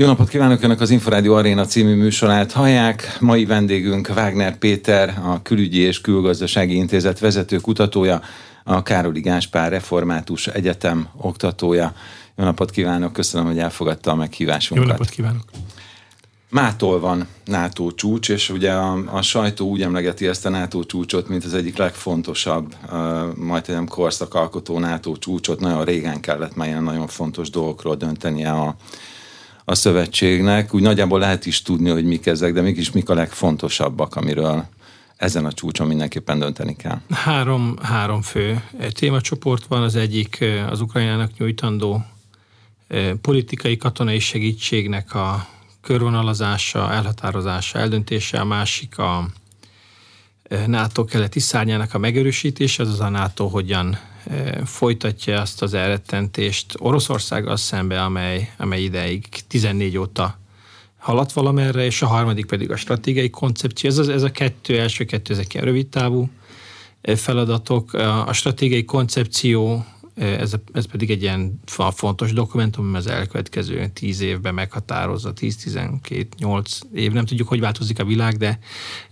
Jó napot kívánok Önök az Inforádió Aréna című műsorát hallják. Mai vendégünk Wagner Péter, a Külügyi és Külgazdasági Intézet vezető kutatója, a Károli Gáspár Református Egyetem oktatója. Jó napot kívánok, köszönöm, hogy elfogadta a meghívásunkat. Jó napot kívánok! Mától van NATO csúcs, és ugye a, a sajtó úgy emlegeti ezt a NATO csúcsot, mint az egyik legfontosabb, uh, majd nem korszakalkotó NATO csúcsot. Nagyon régen kellett már ilyen nagyon fontos dolgokról döntenie a, a szövetségnek. Úgy nagyjából lehet is tudni, hogy mik ezek, de mégis mik a legfontosabbak, amiről ezen a csúcson mindenképpen dönteni kell. Három, három fő témacsoport van. Az egyik az Ukrajnának nyújtandó politikai, katonai segítségnek a körvonalazása, elhatározása, eldöntése, a másik a NATO keleti szárnyának a megerősítése, az a NATO hogyan folytatja azt az elrettentést Oroszországgal szembe, amely, amely ideig 14 óta haladt valamerre, és a harmadik pedig a stratégiai koncepció. Ez, az, ez a kettő, első kettő, ezek ilyen rövid távú feladatok. A stratégiai koncepció ez, ez pedig egy ilyen fontos dokumentum, az elkövetkező tíz évben meghatározza, 10-12-8 év, nem tudjuk, hogy változik a világ, de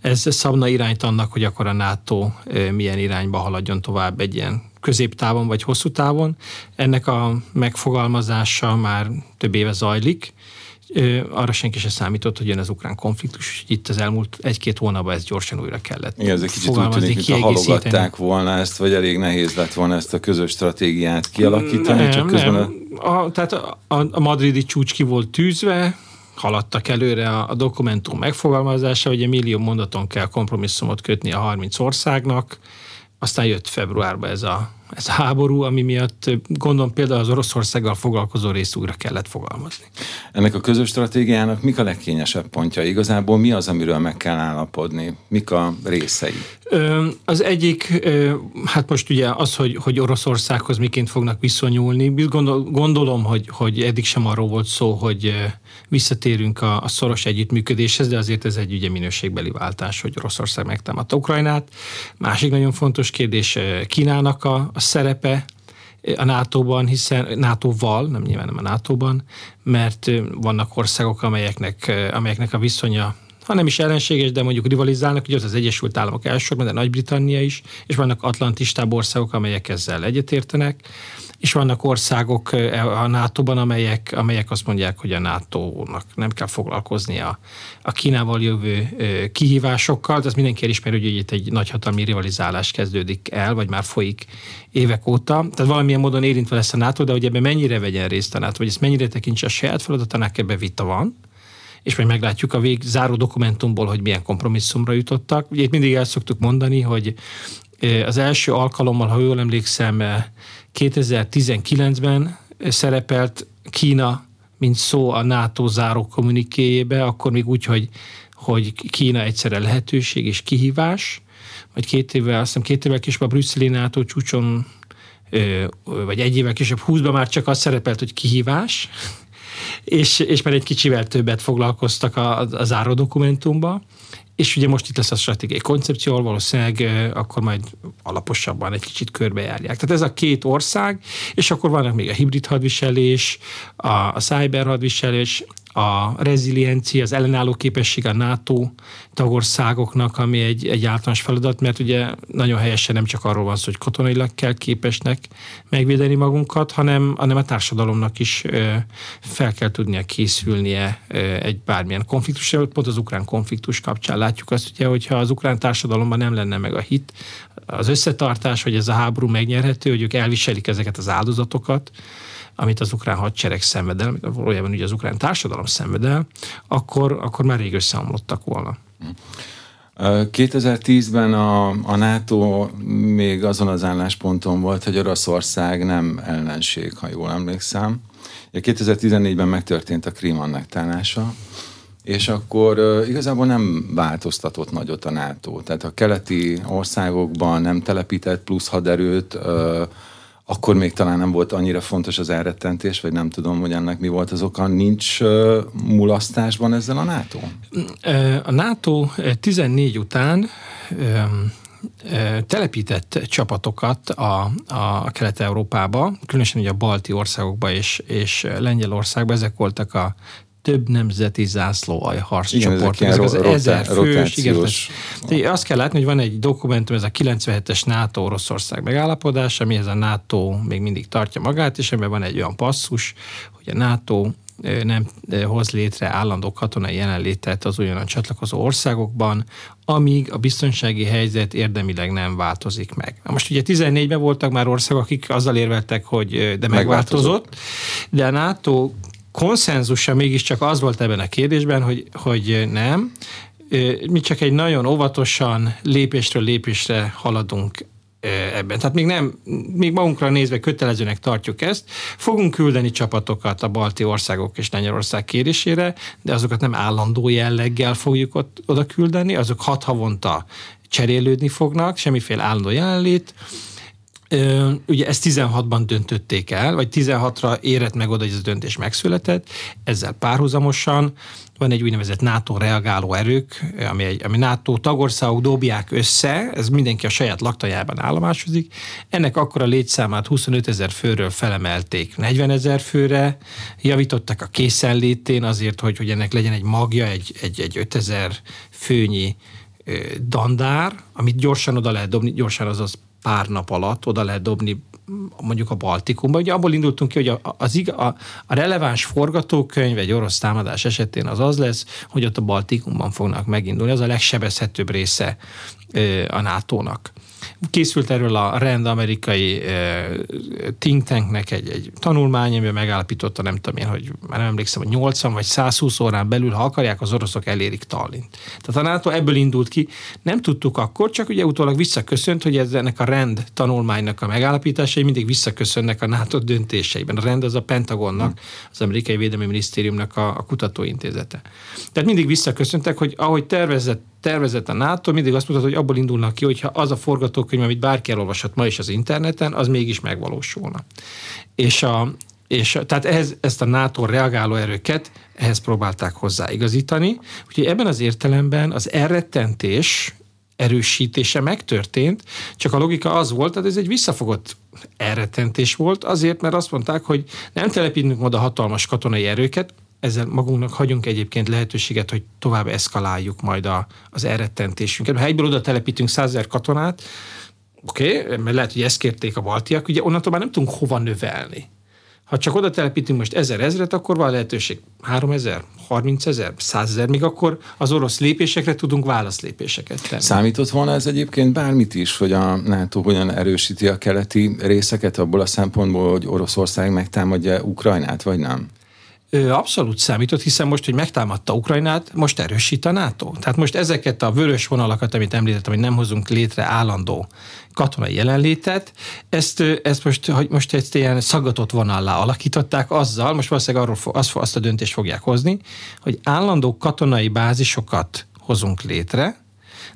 ez szabna irányt annak, hogy akkor a NATO milyen irányba haladjon tovább egy ilyen középtávon vagy hosszú távon. Ennek a megfogalmazása már több éve zajlik, arra senki sem számított, hogy jön az ukrán konfliktus, itt az elmúlt egy-két hónapban ez gyorsan újra kellett Igen, ez egy kicsit úgy tűnik, mintha halogatták volna ezt, vagy elég nehéz lett volna ezt a közös stratégiát kialakítani, nem, csak közben nem. A... A, tehát a, a madridi csúcs ki volt tűzve, haladtak előre a, a dokumentum megfogalmazása, hogy egy millió mondaton kell kompromisszumot kötni a 30 országnak, aztán jött februárban ez a ez a háború, ami miatt gondolom például az Oroszországgal foglalkozó részt újra kellett fogalmazni. Ennek a közös stratégiának mik a legkényesebb pontja? Igazából mi az, amiről meg kell állapodni? Mik a részei? Az egyik, hát most ugye az, hogy, hogy Oroszországhoz miként fognak viszonyulni, gondol, gondolom, hogy, hogy eddig sem arról volt szó, hogy visszatérünk a, a szoros együttműködéshez, de azért ez egy ugye minőségbeli váltás, hogy Oroszország megtámadta Ukrajnát. Másik nagyon fontos kérdés Kínának a, a szerepe a NATO-ban, hiszen NATO-val, nem nyilván nem a NATO-ban, mert vannak országok, amelyeknek, amelyeknek a viszonya ha nem is ellenséges, de mondjuk rivalizálnak, ugye az az Egyesült Államok elsősorban, de Nagy-Britannia is, és vannak atlantistább országok, amelyek ezzel egyetértenek és vannak országok a NATO-ban, amelyek, amelyek azt mondják, hogy a NATO-nak nem kell foglalkoznia a Kínával jövő kihívásokkal, tehát mindenki elismeri, hogy itt egy nagyhatalmi rivalizálás kezdődik el, vagy már folyik évek óta. Tehát valamilyen módon érintve lesz a NATO, de hogy ebben mennyire vegyen részt a NATO, vagy ezt mennyire tekintse a saját feladatának, ebbe vita van és majd meglátjuk a vég záró dokumentumból, hogy milyen kompromisszumra jutottak. Ugye itt mindig el szoktuk mondani, hogy az első alkalommal, ha jól emlékszem, 2019-ben szerepelt Kína, mint szó a NATO záró kommunikéjébe, akkor még úgy, hogy, hogy Kína egyszerre lehetőség és kihívás, vagy két évvel, azt hiszem két évvel később a brüsszeli NATO csúcson, vagy egy évvel később 20-ban már csak az szerepelt, hogy kihívás, és, és már egy kicsivel többet foglalkoztak a, a záró dokumentumba. És ugye most itt lesz a stratégiai koncepció, valószínűleg akkor majd alaposabban egy kicsit körbejárják. Tehát ez a két ország, és akkor vannak még a hibrid hadviselés, a, a cyber hadviselés, a reziliencia, az ellenálló képesség a NATO tagországoknak, ami egy, egy általános feladat, mert ugye nagyon helyesen nem csak arról van szó, hogy katonailag kell képesnek megvédeni magunkat, hanem, hanem a társadalomnak is fel kell tudnia készülnie egy bármilyen konfliktusra. Pont az ukrán konfliktus kapcsán látjuk azt, ugye, hogyha az ukrán társadalomban nem lenne meg a hit, az összetartás, hogy ez a háború megnyerhető, hogy ők elviselik ezeket az áldozatokat, amit az ukrán hadsereg szenved el, valójában ugye az ukrán társadalom szenved el, akkor, akkor már rég összeomlottak volna. 2010-ben a, a NATO még azon az állásponton volt, hogy Oroszország nem ellenség, ha jól emlékszem. 2014-ben megtörtént a Krím annektálása, és akkor igazából nem változtatott nagyot a NATO. Tehát a keleti országokban nem telepített plusz haderőt, uh, akkor még talán nem volt annyira fontos az elrettentés, vagy nem tudom, hogy ennek mi volt az oka. Nincs uh, mulasztásban ezzel a NATO? A NATO 14 után telepített csapatokat a, a Kelet-Európába, különösen ugye a balti országokba és, és Lengyelországba, ezek voltak a több nemzeti zászlóaj harccsoport. Igen, ezek, ezek az ezer fős. Igen, azt kell látni, hogy van egy dokumentum, ez a 97-es NATO-Oroszország megállapodás, amihez a NATO még mindig tartja magát, és ebben van egy olyan passzus, hogy a NATO nem hoz létre állandó katonai jelenlétet az ugyanan csatlakozó országokban, amíg a biztonsági helyzet érdemileg nem változik meg. Most ugye 14-ben voltak már országok, akik azzal érveltek, hogy de megváltozott, megváltozott. de a NATO konszenzusa mégiscsak az volt ebben a kérdésben, hogy, hogy nem, mi csak egy nagyon óvatosan lépésről lépésre haladunk ebben. Tehát még nem, még magunkra nézve kötelezőnek tartjuk ezt. Fogunk küldeni csapatokat a balti országok és Lengyelország kérésére, de azokat nem állandó jelleggel fogjuk ott, oda küldeni, azok hat havonta cserélődni fognak, semmiféle állandó jelenlét. Ugye ezt 16-ban döntötték el, vagy 16-ra érett meg oda, hogy ez a döntés megszületett. Ezzel párhuzamosan van egy úgynevezett NATO reagáló erők, ami, egy, ami NATO tagországok dobják össze, ez mindenki a saját laktajában állomásozik. Ennek akkor a létszámát 25 ezer főről felemelték 40 ezer főre, javítottak a készenlétén azért, hogy, hogy ennek legyen egy magja, egy, egy, egy 5 ezer főnyi dandár, amit gyorsan oda lehet dobni, gyorsan azaz pár nap alatt oda lehet dobni mondjuk a Baltikumba. Ugye abból indultunk ki, hogy az, a, a releváns forgatókönyv egy orosz támadás esetén az az lesz, hogy ott a Baltikumban fognak megindulni. Ez a legsebezhetőbb része a NATO-nak. Készült erről a rend amerikai think tanknek egy, egy tanulmány, amiben megállapította, nem tudom én, hogy már nem emlékszem, hogy 80 vagy 120 órán belül, ha akarják, az oroszok elérik Tallint. Tehát a NATO ebből indult ki. Nem tudtuk akkor, csak ugye utólag visszaköszönt, hogy ez ennek a rend tanulmánynak a megállapításai mindig visszaköszönnek a NATO döntéseiben. A rend az a Pentagonnak, az amerikai védelmi minisztériumnak a, a kutatóintézete. Tehát mindig visszaköszöntek, hogy ahogy tervezett tervezett a NATO, mindig azt mutat, hogy abból indulnak ki, hogyha az a forgatókönyv, amit bárki elolvashat ma is az interneten, az mégis megvalósulna. És, a, és tehát ehhez, ezt a NATO reagáló erőket ehhez próbálták hozzáigazítani. Úgyhogy ebben az értelemben az elrettentés erősítése megtörtént, csak a logika az volt, tehát ez egy visszafogott elrettentés volt, azért, mert azt mondták, hogy nem telepítünk oda hatalmas katonai erőket, ezzel magunknak hagyunk egyébként lehetőséget, hogy tovább eszkaláljuk majd a, az elrettentésünket. Ha egyből oda telepítünk százer katonát, oké, okay, mert lehet, hogy ezt kérték a baltiak, ugye onnantól már nem tudunk hova növelni. Ha csak oda telepítünk most ezer ezret, akkor van lehetőség 3000, 30 ezer, 100 ezer, még akkor az orosz lépésekre tudunk válaszlépéseket tenni. Számított volna ez egyébként bármit is, hogy a NATO hogyan erősíti a keleti részeket abból a szempontból, hogy Oroszország megtámadja Ukrajnát, vagy nem? Abszolút számított, hiszen most, hogy megtámadta Ukrajnát, most erősít a NATO. Tehát most ezeket a vörös vonalakat, amit említettem, hogy nem hozunk létre állandó katonai jelenlétet, ezt, ezt most, hogy most ezt ilyen szaggatott vonallá alakították azzal, most valószínűleg arról azt, azt a döntést fogják hozni, hogy állandó katonai bázisokat hozunk létre,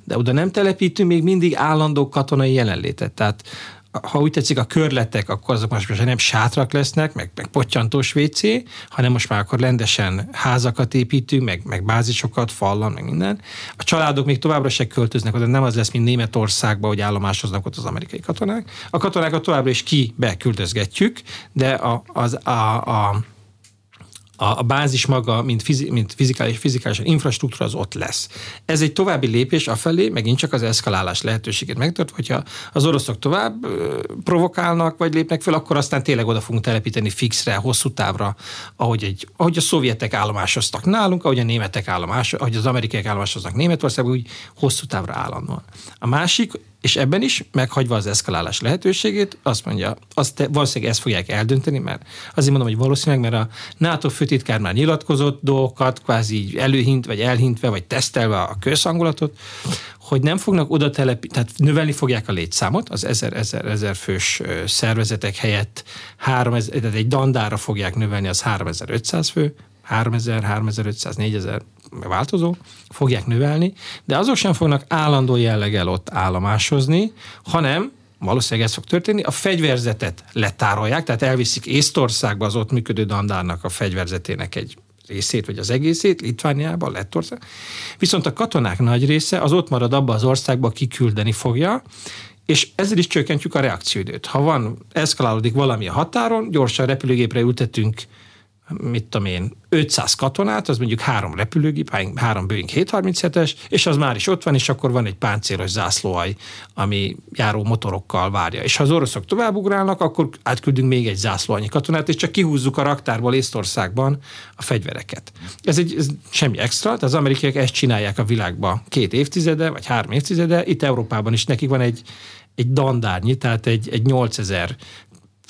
de oda nem telepítünk még mindig állandó katonai jelenlétet. Tehát ha úgy tetszik, a körletek, akkor azok most már nem sátrak lesznek, meg, meg pottyantós WC, hanem most már akkor rendesen házakat építünk, meg, meg bázisokat, fallan, meg minden. A családok még továbbra se költöznek oda, nem az lesz, mint Németországban, hogy állomásoznak ott az amerikai katonák. A katonákat továbbra is ki beküldözgetjük, de a, az, a, a a, a bázis maga, mint, fizi, mint fizikális, fizikális infrastruktúra az ott lesz. Ez egy további lépés afelé, megint csak az eszkalálás lehetőséget megtört, hogyha az oroszok tovább provokálnak, vagy lépnek fel, akkor aztán tényleg oda fogunk telepíteni fixre, hosszú távra, ahogy, egy, ahogy a szovjetek állomásoztak nálunk, ahogy a németek állomás, ahogy az amerikaiak állomásoznak Németországban, úgy hosszú távra állandóan. A másik, és ebben is, meghagyva az eszkalálás lehetőségét, azt mondja, azt valószínűleg ezt fogják eldönteni, mert azért mondom, hogy valószínűleg, mert a NATO főtitkár már nyilatkozott dolgokat, kvázi előhint, vagy elhintve, vagy tesztelve a közhangulatot, hogy nem fognak oda telepíteni, tehát növelni fogják a létszámot, az ezer, ezer, ezer fős szervezetek helyett 3000, tehát egy dandára fogják növelni, az 3500 fő, 3000, 3500, 4000 változó, fogják növelni, de azok sem fognak állandó jelleggel ott állomásozni, hanem valószínűleg ez fog történni, a fegyverzetet letárolják, tehát elviszik Észtországba az ott működő dandárnak a fegyverzetének egy részét, vagy az egészét, Litvániába, Lettország. Viszont a katonák nagy része az ott marad abba az országba, kiküldeni fogja, és ezzel is csökkentjük a reakcióidőt. Ha van, eszkalálódik valami a határon, gyorsan repülőgépre ültetünk mit tudom én, 500 katonát, az mondjuk három repülőgép, három Boeing 737-es, és az már is ott van, és akkor van egy páncélos zászlóaj, ami járó motorokkal várja. És ha az oroszok továbbugrálnak, akkor átküldünk még egy zászlóanyi katonát, és csak kihúzzuk a raktárból Észtországban a fegyvereket. Ez egy ez semmi extra, az amerikaiak ezt csinálják a világban két évtizede, vagy három évtizede, itt Európában is nekik van egy, egy dandárnyi, tehát egy, egy 8000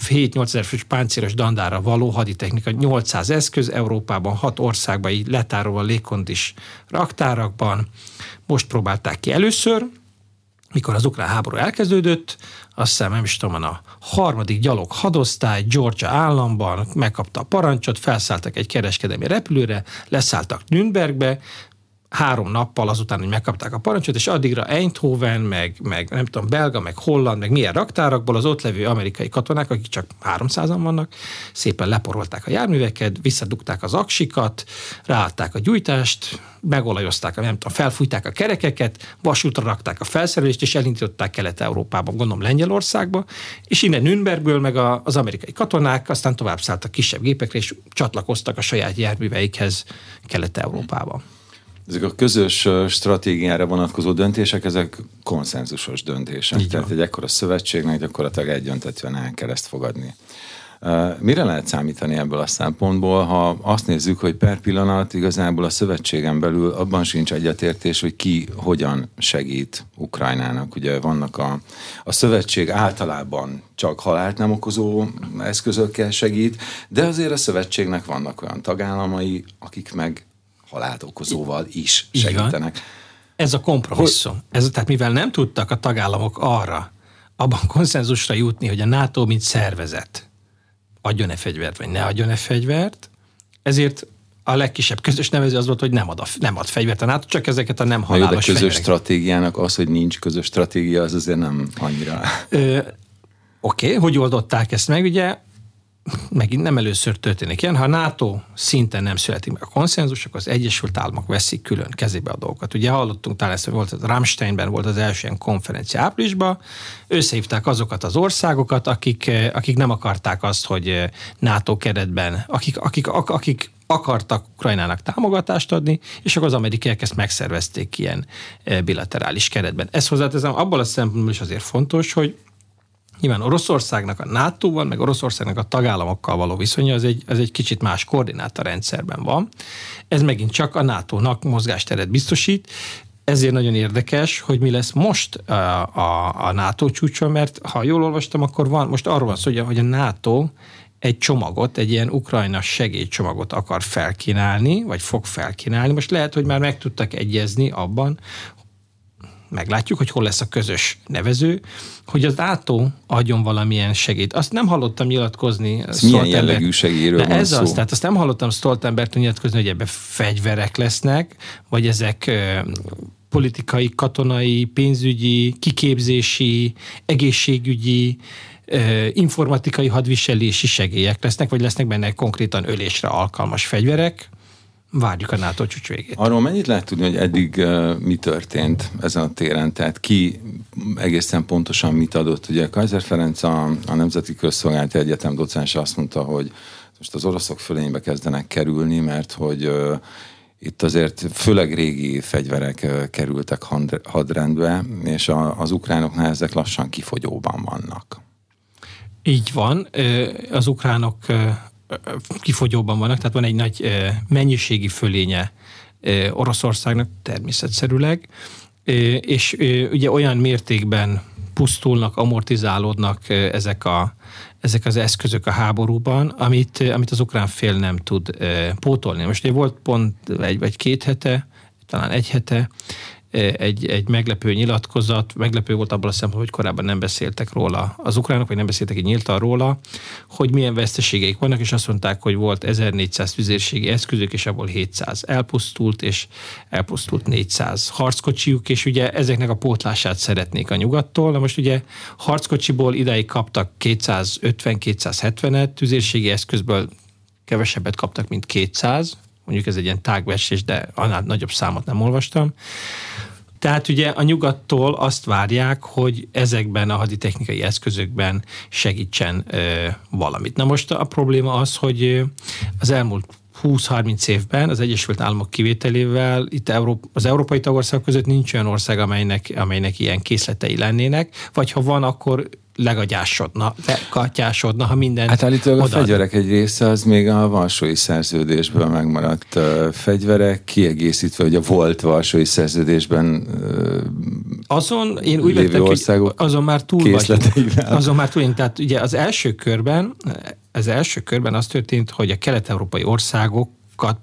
7-8 ezer fős páncélos dandára való haditechnika, 800 eszköz, Európában, hat országban így letárolva légkondis raktárakban. Most próbálták ki először, mikor az ukrán háború elkezdődött, azt hiszem, nem is tudom, a harmadik gyalog hadosztály Georgia államban megkapta a parancsot, felszálltak egy kereskedelmi repülőre, leszálltak Nürnbergbe, három nappal azután, hogy megkapták a parancsot, és addigra Eindhoven, meg, meg nem tudom, belga, meg holland, meg milyen raktárakból az ott levő amerikai katonák, akik csak 300-an vannak, szépen leporolták a járműveket, visszadugták az aksikat, ráadták a gyújtást, megolajozták, nem tudom, felfújták a kerekeket, vasútra rakták a felszerelést, és elindították Kelet-Európába, gondolom Lengyelországba, és innen Nürnbergből meg a, az amerikai katonák aztán tovább szálltak kisebb gépekre, és csatlakoztak a saját járműveikhez Kelet-Európába ezek a közös stratégiára vonatkozó döntések, ezek konszenzusos döntések. Így Tehát egy ekkora szövetségnek gyakorlatilag egyöntetően el kell ezt fogadni. Mire lehet számítani ebből a szempontból, ha azt nézzük, hogy per pillanat igazából a szövetségen belül abban sincs egyetértés, hogy ki hogyan segít Ukrajnának. Ugye vannak a, a szövetség általában csak halált nem okozó eszközökkel segít, de azért a szövetségnek vannak olyan tagállamai, akik meg halált okozóval is segítenek. Igen. Ez a kompromisszum. Ez, tehát mivel nem tudtak a tagállamok arra, abban konszenzusra jutni, hogy a NATO mint szervezet adjon-e fegyvert, vagy ne adjon-e fegyvert, ezért a legkisebb közös nevező az volt, hogy nem ad, a, nem ad fegyvert a NATO, csak ezeket a nem halálos Na jó, de közös fegyverek. stratégiának az, hogy nincs közös stratégia, az azért nem annyira... Oké, okay, hogy oldották ezt meg? Ugye megint nem először történik ilyen, ha a NATO szinten nem születik meg a konszenzus, akkor az Egyesült Államok veszik külön kezébe a dolgokat. Ugye hallottunk talán ezt, volt Rammsteinben volt az első ilyen konferencia áprilisban, összehívták azokat az országokat, akik, akik nem akarták azt, hogy NATO keretben, akik, akik, akik akartak Ukrajnának támogatást adni, és akkor az amerikaiak ezt megszervezték ilyen bilaterális keretben. Ez hozzáteszem, abból a szempontból is azért fontos, hogy Nyilván Oroszországnak a NATO-val, meg Oroszországnak a tagállamokkal való viszonya az egy, az egy kicsit más koordináta rendszerben van. Ez megint csak a NATO-nak mozgásteret biztosít, ezért nagyon érdekes, hogy mi lesz most a, a, a NATO csúcson, mert ha jól olvastam, akkor van, most arról van szó, hogy a NATO egy csomagot, egy ilyen ukrajna segélycsomagot akar felkínálni, vagy fog felkínálni. Most lehet, hogy már meg tudtak egyezni abban, meglátjuk, hogy hol lesz a közös nevező, hogy az átó adjon valamilyen segít. Azt nem hallottam nyilatkozni. Ez milyen jellegű segélyről van ez szó? Az, tehát azt nem hallottam Stoltenberg nyilatkozni, hogy ebbe fegyverek lesznek, vagy ezek politikai, katonai, pénzügyi, kiképzési, egészségügyi, informatikai hadviselési segélyek lesznek, vagy lesznek benne konkrétan ölésre alkalmas fegyverek Várjuk a NATO csúcs végét. Arról mennyit lehet tudni, hogy eddig uh, mi történt ezen a téren? Tehát ki egészen pontosan mit adott? Ugye Kaiser Ferenc a, a Nemzeti Közszolgálati Egyetem docense azt mondta, hogy most az oroszok fölénybe kezdenek kerülni, mert hogy uh, itt azért főleg régi fegyverek uh, kerültek hadrendbe, és a, az ukránoknál ezek lassan kifogyóban vannak. Így van. Az ukránok kifogyóban vannak, tehát van egy nagy mennyiségi fölénye Oroszországnak természetszerűleg, és ugye olyan mértékben pusztulnak, amortizálódnak ezek, a, ezek az eszközök a háborúban, amit, amit az ukrán fél nem tud pótolni. Most ugye volt pont egy vagy két hete, talán egy hete, egy, egy meglepő nyilatkozat, meglepő volt abban a szempontból, hogy korábban nem beszéltek róla az ukránok, vagy nem beszéltek így nyíltan róla, hogy milyen veszteségeik vannak, és azt mondták, hogy volt 1400 tüzérségi eszközök, és abból 700 elpusztult, és elpusztult 400 harckocsiuk, és ugye ezeknek a pótlását szeretnék a nyugattól. Na most ugye harckocsiból idáig kaptak 250-270-et, tüzérségi eszközből kevesebbet kaptak, mint 200, mondjuk ez egy ilyen tágversés, de annál nagyobb számot nem olvastam. Tehát ugye a nyugattól azt várják, hogy ezekben a haditechnikai eszközökben segítsen ö, valamit. Na most a probléma az, hogy az elmúlt 20-30 évben az Egyesült Államok kivételével itt az európai tagországok között nincs olyan ország, amelynek, amelynek ilyen készletei lennének, vagy ha van, akkor legagyásodna, lekatyásodna, ha minden Hát állítólag a fegyverek egy része az még a Varsói szerződésből megmaradt uh, fegyverek, kiegészítve, hogy a volt Varsói szerződésben uh, azon én úgy vettem, hogy azon már túl vagy. Azon már túl, tehát ugye az első körben, az első körben az történt, hogy a kelet-európai országokat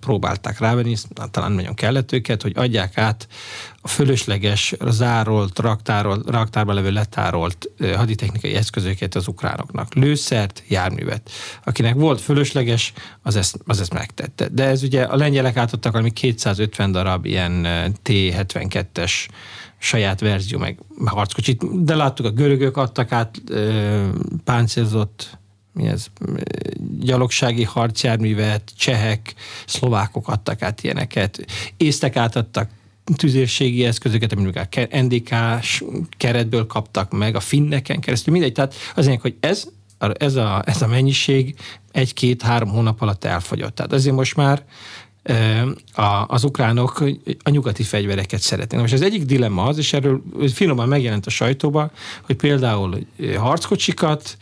próbálták rávenni, talán nagyon kellett őket, hogy adják át a fölösleges, zárolt, raktárolt, raktárban levő letárolt haditechnikai eszközöket az ukránoknak. Lőszert, járművet. Akinek volt fölösleges, az ezt, az ezt megtette. De ez ugye a lengyelek átadtak valami 250 darab ilyen T-72-es saját verzió, meg harckocsit, de láttuk, a görögök adtak át páncélzott mi ez, gyalogsági harcjárművet, csehek, szlovákok adtak át ilyeneket, észtek átadtak tüzérségi eszközöket, amit a NDK-s keretből kaptak meg, a finneken keresztül, mindegy. Tehát az lényeg, hogy ez, ez, a, ez a mennyiség egy-két-három hónap alatt elfogyott. Tehát azért most már a, az ukránok a nyugati fegyvereket szeretnének. Most az egyik dilemma az, és erről finoman megjelent a sajtóba, hogy például harckocsikat,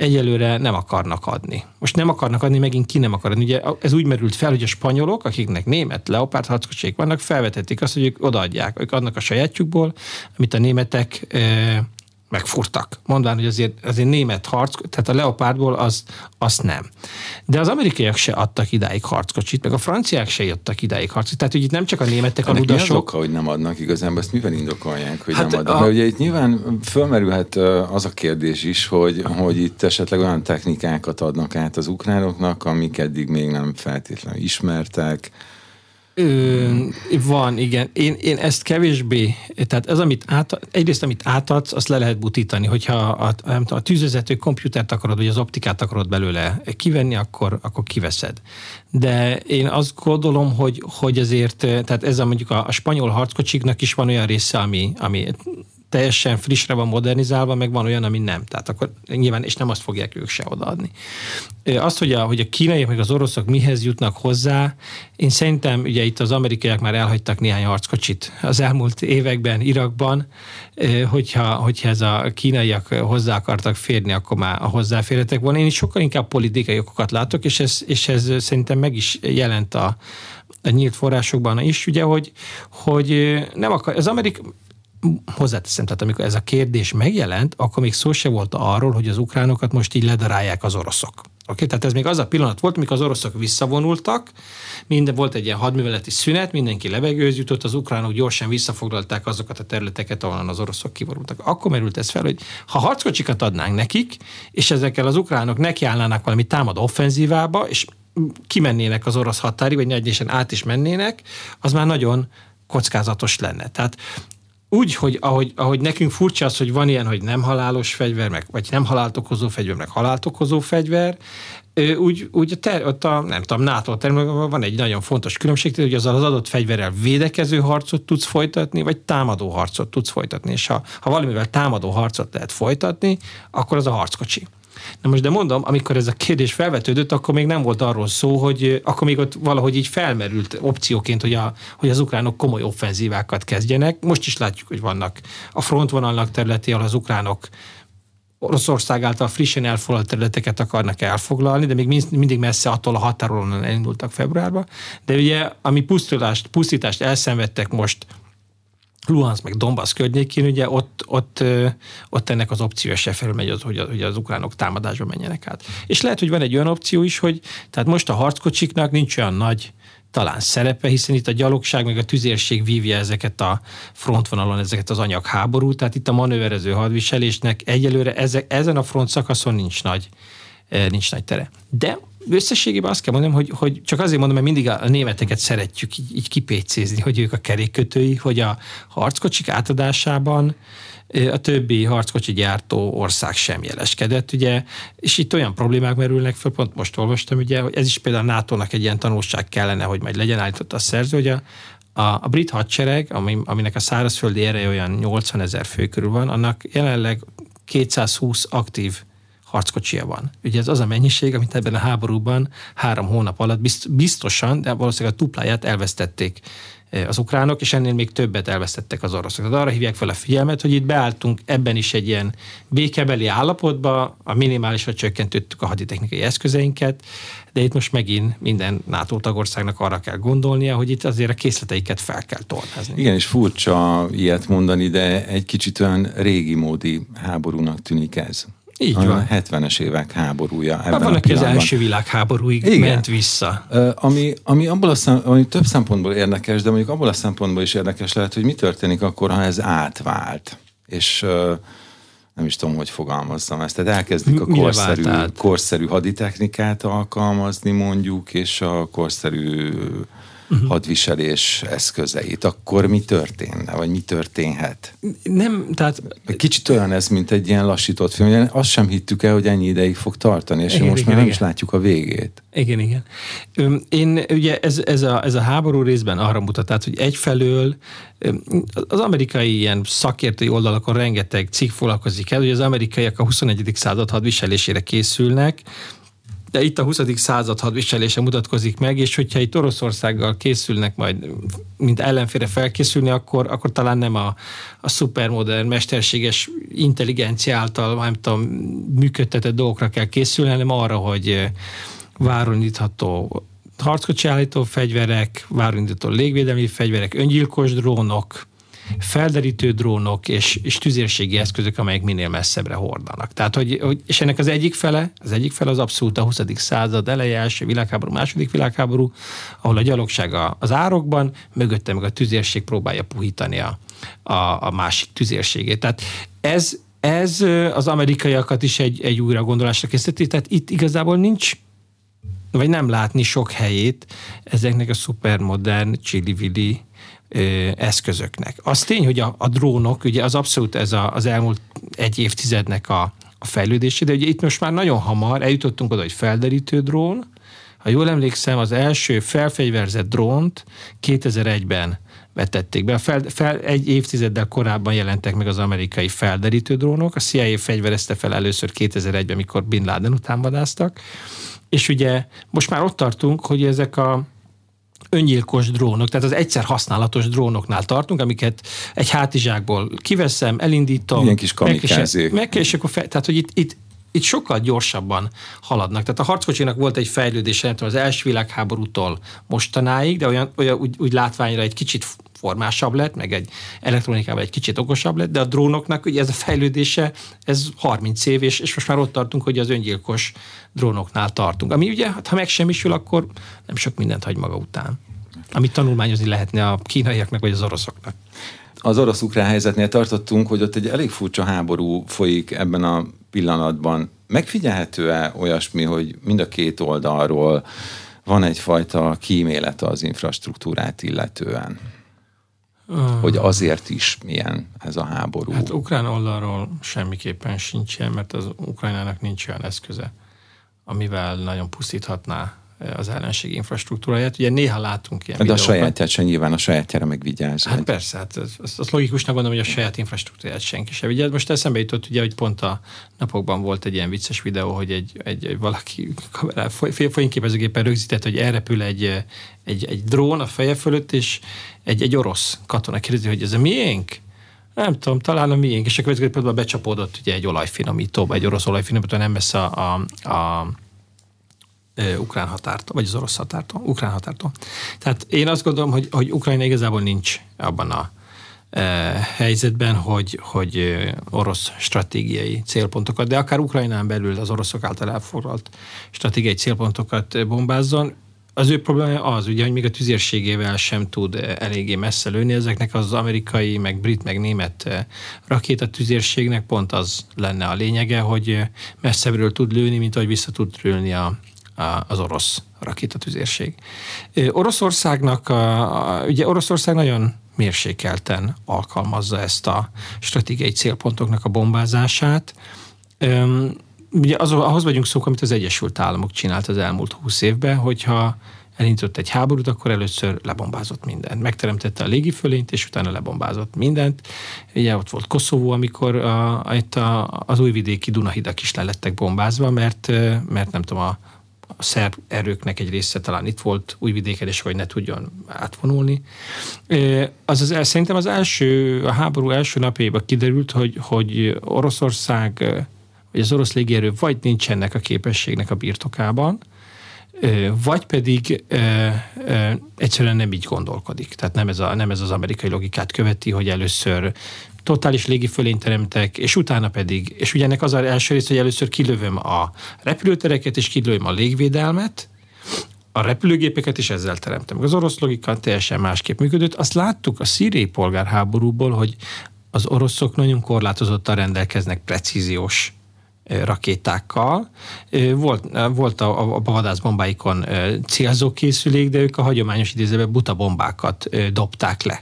egyelőre nem akarnak adni. Most nem akarnak adni, megint ki nem akar adni. Ugye ez úgy merült fel, hogy a spanyolok, akiknek német leopárd harckocsék vannak, felvetették azt, hogy ők odaadják, ők adnak a sajátjukból, amit a németek megfurtak, mondván, hogy azért, azért német harc, tehát a Leopardból az, azt nem. De az amerikaiak se adtak idáig harckocsit, meg a franciák se adtak idáig harckocsit. Tehát, hogy itt nem csak a németek, a ludasok. Mi az oka, hogy nem adnak igazából? Ezt mivel indokolják, hogy hát nem adnak? A... Mert ugye itt nyilván fölmerülhet az a kérdés is, hogy, hogy itt esetleg olyan technikákat adnak át az ukránoknak, amik eddig még nem feltétlenül ismertek, Ö, van, igen. Én, én ezt kevésbé, tehát ez, amit át, egyrészt, amit átadsz, azt le lehet butítani, hogyha a, a, a tűzvezető komputert akarod, vagy az optikát akarod belőle kivenni, akkor, akkor kiveszed. De én azt gondolom, hogy, hogy ezért, tehát ez a mondjuk a, a spanyol harckocsiknak is van olyan része, ami, ami teljesen frissre van modernizálva, meg van olyan, ami nem. Tehát akkor nyilván, és nem azt fogják ők se odaadni. Azt, hogy a, hogy a kínaiak meg az oroszok mihez jutnak hozzá, én szerintem ugye itt az amerikaiak már elhagytak néhány harckocsit az elmúlt években Irakban, hogyha, hogyha ez a kínaiak hozzá akartak férni, akkor már a hozzáférhetek volna. Én is sokkal inkább politikai okokat látok, és ez, és ez szerintem meg is jelent a, a nyílt forrásokban is, ugye, hogy, hogy nem akar, az Amerika, hozzáteszem, tehát amikor ez a kérdés megjelent, akkor még szó se volt arról, hogy az ukránokat most így ledarálják az oroszok. Okay? Tehát ez még az a pillanat volt, amikor az oroszok visszavonultak, minden volt egy ilyen hadműveleti szünet, mindenki levegőhöz jutott, az ukránok gyorsan visszafoglalták azokat a területeket, ahol az oroszok kivonultak. Akkor merült ez fel, hogy ha harckocsikat adnánk nekik, és ezekkel az ukránok nekiállnának valami támadó offenzívába, és kimennének az orosz határi, vagy egyesen át is mennének, az már nagyon kockázatos lenne. Tehát úgy, hogy ahogy, ahogy nekünk furcsa az, hogy van ilyen, hogy nem halálos fegyver, meg, vagy nem halált okozó fegyver, meg halált okozó fegyver, úgy, úgy ter, ott a, nem tudom, NATO területben van egy nagyon fontos különbség, hogy az az adott fegyverrel védekező harcot tudsz folytatni, vagy támadó harcot tudsz folytatni. És ha, ha valamivel támadó harcot lehet folytatni, akkor az a harckocsi. Na most de mondom, amikor ez a kérdés felvetődött, akkor még nem volt arról szó, hogy akkor még ott valahogy így felmerült opcióként, hogy, a, hogy az ukránok komoly offenzívákat kezdjenek. Most is látjuk, hogy vannak a frontvonalnak területi, ahol az ukránok Oroszország által frissen elfoglalt területeket akarnak elfoglalni, de még mindig messze attól a határon elindultak februárban. De ugye, ami pusztítást, pusztítást elszenvedtek most Luhansk meg Donbass környékén, ugye ott, ott, ott ennek az opció se felmegy, az, hogy, hogy az ukránok támadásba menjenek át. És lehet, hogy van egy olyan opció is, hogy tehát most a harckocsiknak nincs olyan nagy talán szerepe, hiszen itt a gyalogság meg a tüzérség vívja ezeket a frontvonalon, ezeket az anyagháborút, tehát itt a manőverező hadviselésnek egyelőre ezek, ezen a front szakaszon nincs nagy, nincs nagy tere. De összességében azt kell mondanom, hogy, hogy csak azért mondom, mert mindig a németeket szeretjük így, így kipécézni, hogy ők a kerékkötői, hogy a harckocsik átadásában a többi harckocsi gyártó ország sem jeleskedett, ugye, és itt olyan problémák merülnek föl, pont most olvastam, ugye, hogy ez is például a NATO-nak egy ilyen tanulság kellene, hogy majd legyen állított a szerző, hogy a, a, a brit hadsereg, ami, aminek a szárazföldi ereje olyan 80 ezer fő körül van, annak jelenleg 220 aktív harckocsia van. Ugye ez az a mennyiség, amit ebben a háborúban három hónap alatt biztosan, de valószínűleg a dupláját elvesztették Eh, az ukránok, és ennél még többet elvesztettek az oroszok. Tehát arra hívják fel a figyelmet, hogy itt beálltunk ebben is egy ilyen békebeli állapotba, a minimálisra csökkentettük a haditechnikai eszközeinket, de itt most megint minden NATO tagországnak arra kell gondolnia, hogy itt azért a készleteiket fel kell tornázni. Igen, és furcsa ilyet mondani, de egy kicsit olyan régi módi háborúnak tűnik ez. Így a van. 70-es évek háborúja. Hát ebben van, aki az első világháborúig Igen. ment vissza. Ami, ami, abból a szem, ami több szempontból érdekes, de mondjuk abból a szempontból is érdekes lehet, hogy mi történik akkor, ha ez átvált. És nem is tudom, hogy fogalmazzam ezt. Tehát elkezdik a korszerű, korszerű haditechnikát alkalmazni mondjuk, és a korszerű uh-huh. hadviselés eszközeit, akkor mi történne, vagy mi történhet? Nem, tehát... Kicsit olyan ez, mint egy ilyen lassított film. Azt sem hittük el, hogy ennyi ideig fog tartani, és igen, most igen, már igen. nem is látjuk a végét. Igen, igen. Én ugye ez, ez, a, ez a háború részben arra mutat, tehát, hogy egyfelől az amerikai ilyen szakértői oldalakon rengeteg cikk foglalkozik el, hogy az amerikaiak a 21. század hadviselésére készülnek, de itt a 20. század hadviselése mutatkozik meg, és hogyha itt Oroszországgal készülnek majd, mint ellenfére felkészülni, akkor, akkor talán nem a, a szupermodern, mesterséges intelligencia által, nem tudom, működtetett dolgokra kell készülni, hanem arra, hogy váronítható harckocsi állító fegyverek, váronítható légvédelmi fegyverek, öngyilkos drónok, felderítő drónok és, és tüzérségi eszközök, amelyek minél messzebbre hordanak. Tehát, hogy, hogy, és ennek az egyik fele, az egyik fele az abszolút a 20. század eleje, első világháború, második világháború, ahol a gyalogság az árokban, mögötte meg a tüzérség próbálja puhítani a, a, a másik tüzérségét. Tehát ez, ez az amerikaiakat is egy, egy újra gondolásra készíteti, tehát itt igazából nincs vagy nem látni sok helyét ezeknek a szupermodern, csili eszközöknek. Az tény, hogy a, a drónok, ugye az abszolút ez a, az elmúlt egy évtizednek a, a fejlődése, de ugye itt most már nagyon hamar eljutottunk oda, hogy felderítő drón, ha jól emlékszem, az első felfegyverzett drónt 2001-ben vetették be. Fel, fel, egy évtizeddel korábban jelentek meg az amerikai felderítő drónok. A CIA fegyverezte fel először 2001-ben, mikor Bin Laden után vadáztak. És ugye most már ott tartunk, hogy ezek a öngyilkos drónok, tehát az egyszer használatos drónoknál tartunk, amiket egy hátizsákból kiveszem, elindítom. Ilyen kis kamikázék. Meg és akkor fe, tehát, hogy itt, itt, itt sokkal gyorsabban haladnak. Tehát a harckocsinak volt egy fejlődése, nem tudom, az első világháborútól mostanáig, de olyan, olyan úgy, úgy látványra egy kicsit formásabb lett, meg egy elektronikával egy kicsit okosabb lett, de a drónoknak ugye ez a fejlődése, ez 30 év, és, és most már ott tartunk, hogy az öngyilkos drónoknál tartunk. Ami ugye, ha megsemmisül, akkor nem sok mindent hagy maga után. Amit tanulmányozni lehetne a kínaiaknak vagy az oroszoknak. Az orosz-ukrán helyzetnél tartottunk, hogy ott egy elég furcsa háború folyik ebben a pillanatban. Megfigyelhető-e olyasmi, hogy mind a két oldalról van egyfajta kímélete az infrastruktúrát illetően? Hogy azért is milyen ez a háború. Hát ukrán oldalról semmiképpen sincsen, mert az Ukrajnának nincs olyan eszköze, amivel nagyon pusztíthatná az ellenség infrastruktúráját. Ugye néha látunk ilyen De a sajátját sem nyilván a sajátjára megvigyáz. Hát vagy. persze, hát az, az logikusnak gondolom, hogy a saját infrastruktúráját senki sem vigyáz. Most eszembe jutott, ugye, hogy pont a napokban volt egy ilyen vicces videó, hogy egy, egy, egy valaki fényképezőgépen rögzített, hogy elrepül egy, egy, egy drón a feje fölött, és egy, egy orosz katona kérdezi, hogy ez a miénk? Nem tudom, talán a miénk. És a következő pillanatban becsapódott ugye egy olajfinomítóba, egy orosz olajfinomító, nem messze a, a, a ukrán határtól, vagy az orosz határtól, ukrán határtól. Tehát én azt gondolom, hogy, hogy Ukrajna igazából nincs abban a e, helyzetben, hogy, hogy orosz stratégiai célpontokat, de akár Ukrajnán belül az oroszok által elfoglalt stratégiai célpontokat bombázzon. Az ő problémája az, ugye, hogy még a tüzérségével sem tud eléggé messze lőni. Ezeknek az amerikai, meg brit, meg német rakétatüzérségnek pont az lenne a lényege, hogy messzebbről tud lőni, mint ahogy vissza tud lőni a, az orosz rakétatüzérség. Oroszországnak, ugye Oroszország nagyon mérsékelten alkalmazza ezt a stratégiai célpontoknak a bombázását. Ugye az, ahhoz vagyunk szó, amit az Egyesült Államok csinált az elmúlt húsz évben, hogyha elindított egy háborút, akkor először lebombázott mindent. Megteremtette a légifölényt, és utána lebombázott mindent. Ugye ott volt Koszovó, amikor a, itt a, az újvidéki Dunahidak is le lettek bombázva, mert, mert nem tudom, a, a szerb erőknek egy része talán itt volt újvidéken, és hogy ne tudjon átvonulni. Az, az, szerintem az első, a háború első napjában kiderült, hogy, hogy Oroszország, vagy az orosz légierő vagy nincs ennek a képességnek a birtokában, vagy pedig ö, ö, egyszerűen nem így gondolkodik. Tehát nem ez, a, nem ez az amerikai logikát követi, hogy először totális légifölényt teremtek, és utána pedig, és ugye ennek az az első rész, hogy először kilövöm a repülőtereket, és kilövöm a légvédelmet, a repülőgépeket is ezzel teremtem. Az orosz logika teljesen másképp működött. Azt láttuk a szíriai polgárháborúból, hogy az oroszok nagyon korlátozottan rendelkeznek precíziós rakétákkal. Volt, volt a, a vadászbombáikon célzókészülék, de ők a hagyományos idézőben buta bombákat dobták le.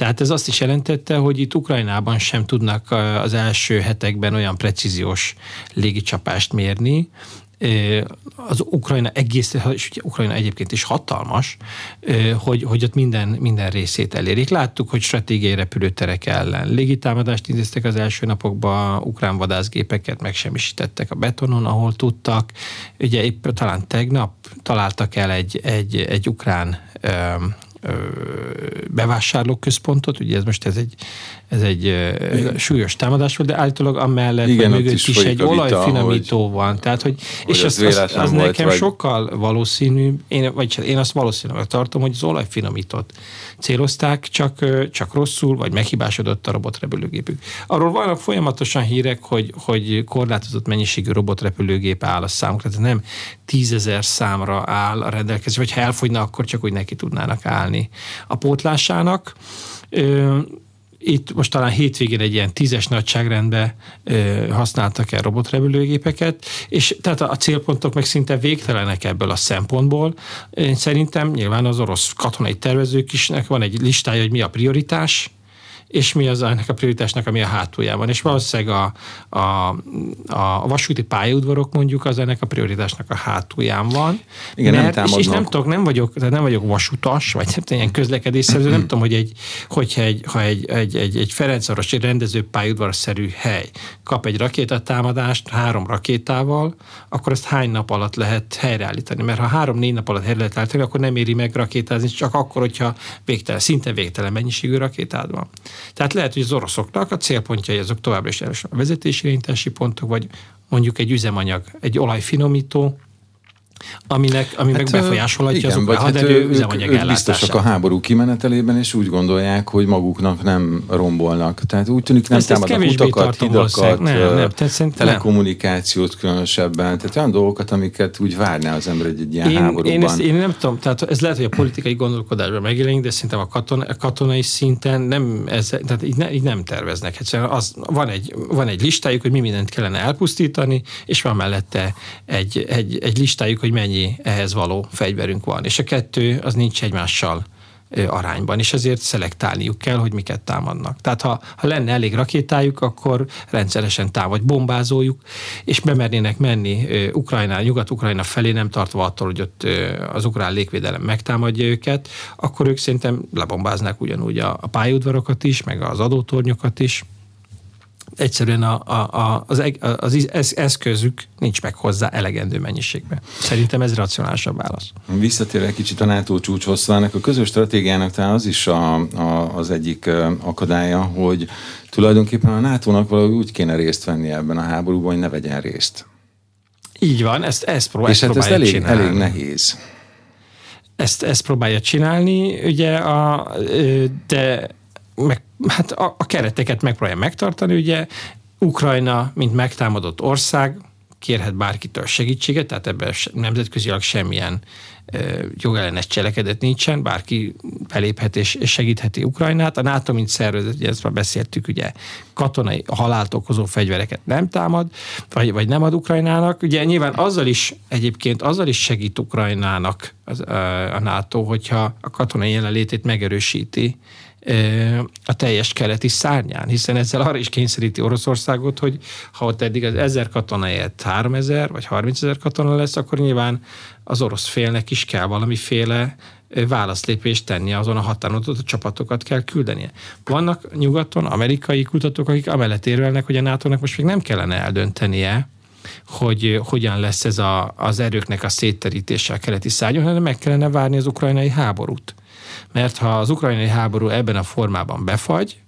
Tehát ez azt is jelentette, hogy itt Ukrajnában sem tudnak az első hetekben olyan precíziós légicsapást mérni, az Ukrajna egész, és ugye Ukrajna egyébként is hatalmas, hogy, hogy ott minden, minden részét elérik. Láttuk, hogy stratégiai repülőterek ellen légitámadást intéztek az első napokban, ukrán vadászgépeket megsemmisítettek a betonon, ahol tudtak. Ugye épp talán tegnap találtak el egy, egy, egy ukrán bevásárlóközpontot, ugye ez most ez egy, ez egy Igen. súlyos támadás volt, de állítólag amellett Igen, mögött is, is egy olajfinomító hogy, van. Tehát, hogy, hogy és az, az, az, az nekem vagy... sokkal valószínű, én, vagy én azt valószínűleg tartom, hogy az olajfinomított célozták, csak, csak rosszul, vagy meghibásodott a robotrepülőgépük. Arról vannak folyamatosan hírek, hogy, hogy korlátozott mennyiségű robotrepülőgép áll a számukra, tehát nem tízezer számra áll a rendelkezés, vagy ha elfogyna, akkor csak úgy neki tudnának állni a pótlásának itt most talán hétvégén egy ilyen tízes nagyságrendben ö, használtak el robotrepülőgépeket, és tehát a célpontok meg szinte végtelenek ebből a szempontból. Én szerintem nyilván az orosz katonai tervezők isnek van egy listája, hogy mi a prioritás, és mi az ennek a prioritásnak, ami a hátuljában. És valószínűleg a, a, a vasúti pályaudvarok mondjuk az ennek a prioritásnak a hátulján van. Igen, mert, nem és, és, nem tudok, nem vagyok, tehát nem vagyok vasutas, vagy nem ilyen közlekedésszerző, nem tudom, hogy egy, hogyha egy, ha egy, egy, egy, egy Ferencvarosi rendező pályaudvarszerű hely kap egy rakétatámadást három rakétával, akkor ezt hány nap alatt lehet helyreállítani? Mert ha három-négy nap alatt helyre lehet állítani, akkor nem éri meg rakétázni, csak akkor, hogyha végtelen, szinte végtelen mennyiségű rakétád van. Tehát lehet, hogy az oroszoknak a célpontjai azok továbbra is a vezetésirányítási pontok, vagy mondjuk egy üzemanyag, egy olajfinomító, aminek, ami hát, meg befolyásolhatja igen, az ukrán hát üzemanyag ők, ők biztosak a háború kimenetelében, és úgy gondolják, hogy maguknak nem rombolnak. Tehát úgy tűnik nem támadnak utakat, hidakat, nem, nem, telekommunikációt különösebben, tehát olyan dolgokat, amiket úgy várná az ember egy, egy ilyen én, háborúban. Én, ezt, én nem tudom, tehát ez lehet, hogy a politikai gondolkodásban megjelenik, de szerintem a, katon, a katonai szinten nem, ez, tehát így, ne, így nem terveznek. Egyszerűen az, van, egy, van egy listájuk, hogy mi mindent kellene elpusztítani, és van mellette egy, egy, egy listájuk, hogy hogy mennyi ehhez való fegyverünk van. És a kettő az nincs egymással arányban, és ezért szelektálniuk kell, hogy miket támadnak. Tehát ha, ha lenne elég rakétájuk, akkor rendszeresen támad, bombázójuk, és bemernének menni Ukrajna, Nyugat-Ukrajna felé, nem tartva attól, hogy ott az ukrán légvédelem megtámadja őket, akkor ők szerintem lebombáznák ugyanúgy a, a pályaudvarokat is, meg az adótornyokat is, egyszerűen a, a, a, az, az, eszközük nincs meg hozzá elegendő mennyiségben. Szerintem ez racionálisabb válasz. Visszatér egy kicsit a NATO csúcshoz, ennek a közös stratégiának talán az is a, a, az egyik akadálya, hogy tulajdonképpen a NATO-nak valahogy úgy kéne részt venni ebben a háborúban, hogy ne vegyen részt. Így van, ezt, ezt, prób- És ezt hát ez elég, csinálni. elég nehéz. Ezt, ezt próbálja csinálni, ugye, a, de meg, hát a, a kereteket megpróbálja megtartani, ugye Ukrajna, mint megtámadott ország, kérhet bárkitől segítséget, tehát ebben nemzetközileg semmilyen jogellenes cselekedet nincsen, bárki beléphet és segítheti Ukrajnát. A NATO, mint szervezet, ugye ezt már beszéltük, ugye katonai halált okozó fegyvereket nem támad, vagy, vagy nem ad Ukrajnának. Ugye nyilván azzal is, egyébként azzal is segít Ukrajnának az, a NATO, hogyha a katonai jelenlétét megerősíti a teljes keleti szárnyán, hiszen ezzel arra is kényszeríti Oroszországot, hogy ha ott eddig az ezer katona helyett 3000 vagy 30 ezer katona lesz, akkor nyilván az orosz félnek is kell valamiféle válaszlépést tenni azon a határon, ott a csapatokat kell küldenie. Vannak nyugaton amerikai kutatók, akik amellett érvelnek, hogy a nato most még nem kellene eldöntenie, hogy hogyan lesz ez a, az erőknek a szétterítése a keleti szárnyon, hanem meg kellene várni az ukrajnai háborút. Mert ha az ukrajnai háború ebben a formában befagy,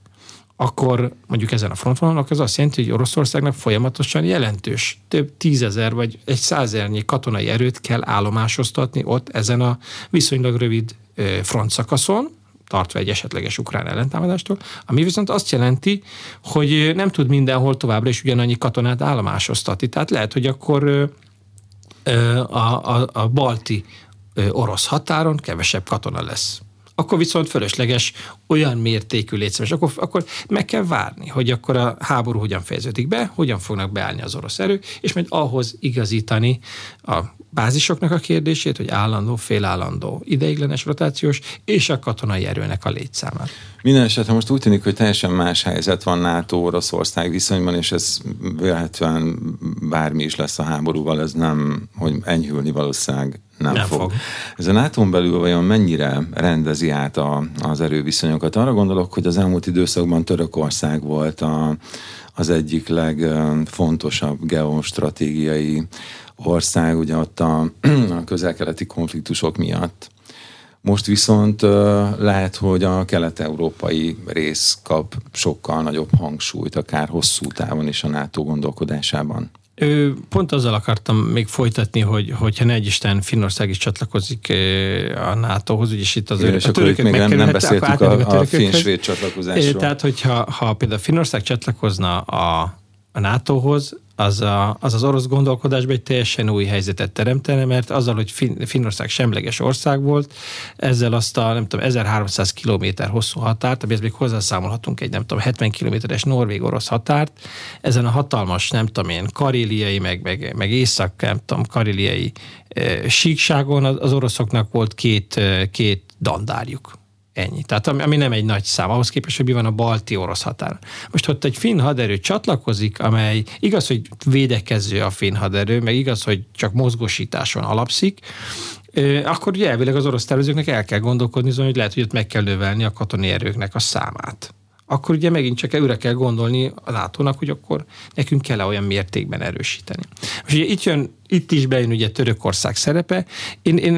akkor mondjuk ezen a frontvonalon, az azt jelenti, hogy Oroszországnak folyamatosan jelentős, több tízezer vagy egy százernyi katonai erőt kell állomásoztatni ott ezen a viszonylag rövid frontszakaszon, tartva egy esetleges ukrán ellentámadástól, ami viszont azt jelenti, hogy nem tud mindenhol továbbra is ugyanannyi katonát állomásoztatni. Tehát lehet, hogy akkor a, a, a balti orosz határon kevesebb katona lesz akkor viszont fölösleges olyan mértékű létszámos. Akkor, akkor meg kell várni, hogy akkor a háború hogyan fejeződik be, hogyan fognak beállni az orosz erők, és majd ahhoz igazítani a bázisoknak a kérdését, hogy állandó, félállandó, ideiglenes, rotációs, és a katonai erőnek a létszámát. Minden esetre most úgy tűnik, hogy teljesen más helyzet van NATO-Oroszország viszonyban, és ez véletlenül bármi is lesz a háborúval, ez nem, hogy enyhülni valószínűleg nem, nem fog. fog. Ez a nato belül vajon mennyire rendezi át a, az erőviszonyokat? Arra gondolok, hogy az elmúlt időszakban Törökország volt a, az egyik legfontosabb geostratégiai ország, ugye ott a, a közel-keleti konfliktusok miatt. Most viszont lehet, hogy a kelet-európai rész kap sokkal nagyobb hangsúlyt, akár hosszú távon is a NATO gondolkodásában. Pont azzal akartam még folytatni, hogy hogyha ne egy Isten Finnország is csatlakozik a NATO-hoz, úgyis itt az Igen, és a törökök még nem, nem beszéltük a, a finn-svéd csatlakozásról. Tehát, hogyha ha például Finnország csatlakozna a, a NATO-hoz, az, a, az az orosz gondolkodásban egy teljesen új helyzetet teremtene, mert azzal, hogy fin, Finnország semleges ország volt, ezzel azt a nem tudom, 1300 km hosszú határt, amihez még hozzászámolhatunk egy nem tudom, 70 kilométeres norvég-orosz határt, ezen a hatalmas, nem tudom én, karéliai, meg, meg, meg észak, nem tudom, karéliai e, síkságon az, az oroszoknak volt két, e, két dandárjuk Ennyi. Tehát ami, ami nem egy nagy szám, ahhoz képest, hogy mi van a balti orosz határ. Most ott egy finn haderő csatlakozik, amely igaz, hogy védekező a finn haderő, meg igaz, hogy csak mozgósításon alapszik, akkor ugye elvileg az orosz tervezőknek el kell gondolkodni, hogy lehet, hogy ott meg kell növelni a katonai erőknek a számát akkor ugye megint csak előre kell gondolni a látónak, hogy akkor nekünk kell -e olyan mértékben erősíteni. Most ugye itt jön, itt is bejön ugye Törökország szerepe. Én, én,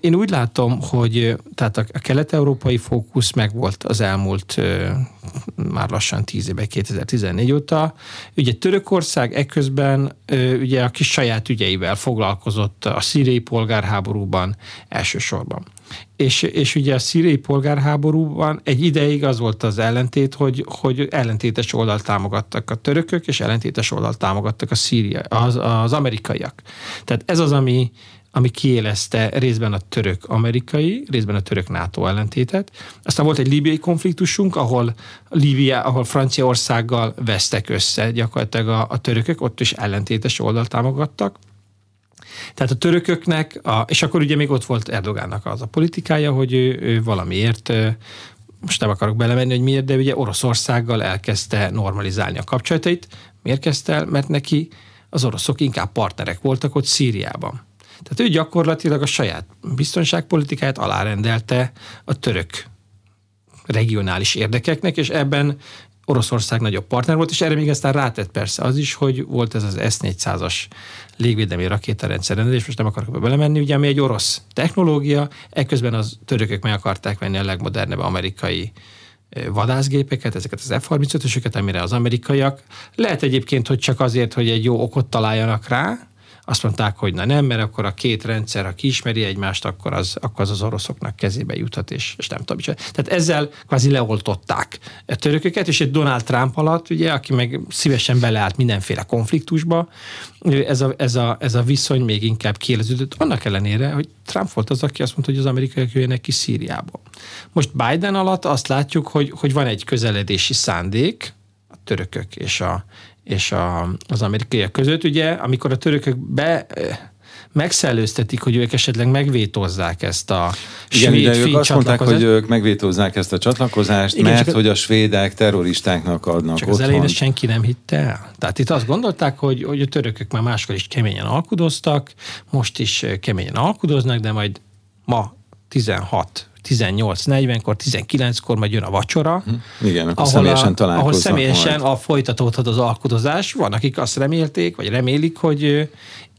én úgy látom, hogy tehát a kelet-európai fókusz meg volt az elmúlt már lassan 10 éve, 2014 óta. Ugye Törökország ekközben ugye a kis saját ügyeivel foglalkozott a szíriai polgárháborúban elsősorban. És, és ugye a szíriai polgárháborúban egy ideig az volt az ellentét, hogy, hogy ellentétes oldalt támogattak a törökök, és ellentétes oldalt támogattak a szíria, az, az amerikaiak. Tehát ez az, ami, ami kiélezte részben a török-amerikai, részben a török-NATO ellentétet. Aztán volt egy líbiai konfliktusunk, ahol Líbia, ahol Franciaországgal vesztek össze gyakorlatilag a, a törökök, ott is ellentétes oldalt támogattak. Tehát a törököknek, a, és akkor ugye még ott volt Erdogánnak az a politikája, hogy ő, ő valamiért most nem akarok belemenni, hogy miért, de ugye Oroszországgal elkezdte normalizálni a kapcsolatait. Miért kezdte el? Mert neki az oroszok inkább partnerek voltak ott Szíriában. Tehát ő gyakorlatilag a saját biztonságpolitikáját alárendelte a török regionális érdekeknek, és ebben Oroszország nagyobb partner volt, és erre még aztán rátett persze az is, hogy volt ez az S-400-as légvédelmi rakétarendszer és most nem akarok belemenni, ugye, ami egy orosz technológia, ekközben az törökök meg akarták venni a legmodernebb amerikai vadászgépeket, ezeket az F-35-ösöket, amire az amerikaiak lehet egyébként, hogy csak azért, hogy egy jó okot találjanak rá, azt mondták, hogy na nem, mert akkor a két rendszer, ha kiismeri egymást, akkor az, akkor az, az oroszoknak kezébe juthat, és, és nem tudom. Tehát ezzel kvázi leoltották a törököket, és egy Donald Trump alatt, ugye, aki meg szívesen beleállt mindenféle konfliktusba, ez a, ez a, ez a viszony még inkább kieleződött, annak ellenére, hogy Trump volt az, aki azt mondta, hogy az amerikaiak jöjjenek ki Szíriába. Most Biden alatt azt látjuk, hogy, hogy van egy közeledési szándék, a törökök és a, és a, az amerikaiak között. Ugye, amikor a törökök be megszellőztetik, hogy ők esetleg megvétozzák ezt a Igen, svéd de ők azt mondták, hogy ők megvétózzák ezt a csatlakozást, Igen, mert hogy a svédek terroristáknak adnak Csak az otthon. elején ezt senki nem hitte el. Tehát itt azt gondolták, hogy, hogy a törökök már máskor is keményen alkudoztak, most is eh, keményen alkudoznak, de majd ma 16 18-40-kor, 19-kor majd jön a vacsora, Igen, akkor ahol, személyesen a, találkoznak ahol személyesen majd. a folytatódhat az alkudozás. Van, akik azt remélték, vagy remélik, hogy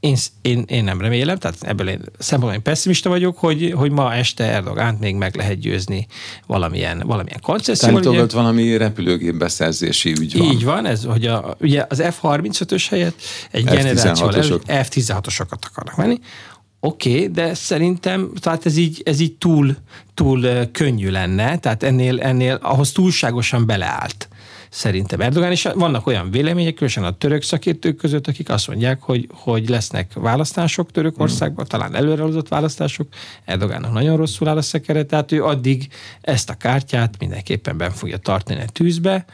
én, én, én nem remélem, tehát ebből én szempontból én pessimista vagyok, hogy, hogy ma este Erdogánt még meg lehet győzni valamilyen, valamilyen Ugye- ott valami repülőgép beszerzési ügy van. így van, ez, hogy a, ugye az F-35-ös helyett egy F-16-osok. generációval előtt F-16-osokat akarnak venni. Oké, okay, de szerintem tehát ez így, ez így túl, túl könnyű lenne, tehát ennél, ennél ahhoz túlságosan beleállt szerintem. Erdogán, és vannak olyan vélemények, különösen a török szakértők között, akik azt mondják, hogy, hogy lesznek választások Törökországban, talán előrehozott választások, Erdogánnak nagyon rosszul áll a szekere, tehát ő addig ezt a kártyát mindenképpen ben fogja tartani a tűzbe,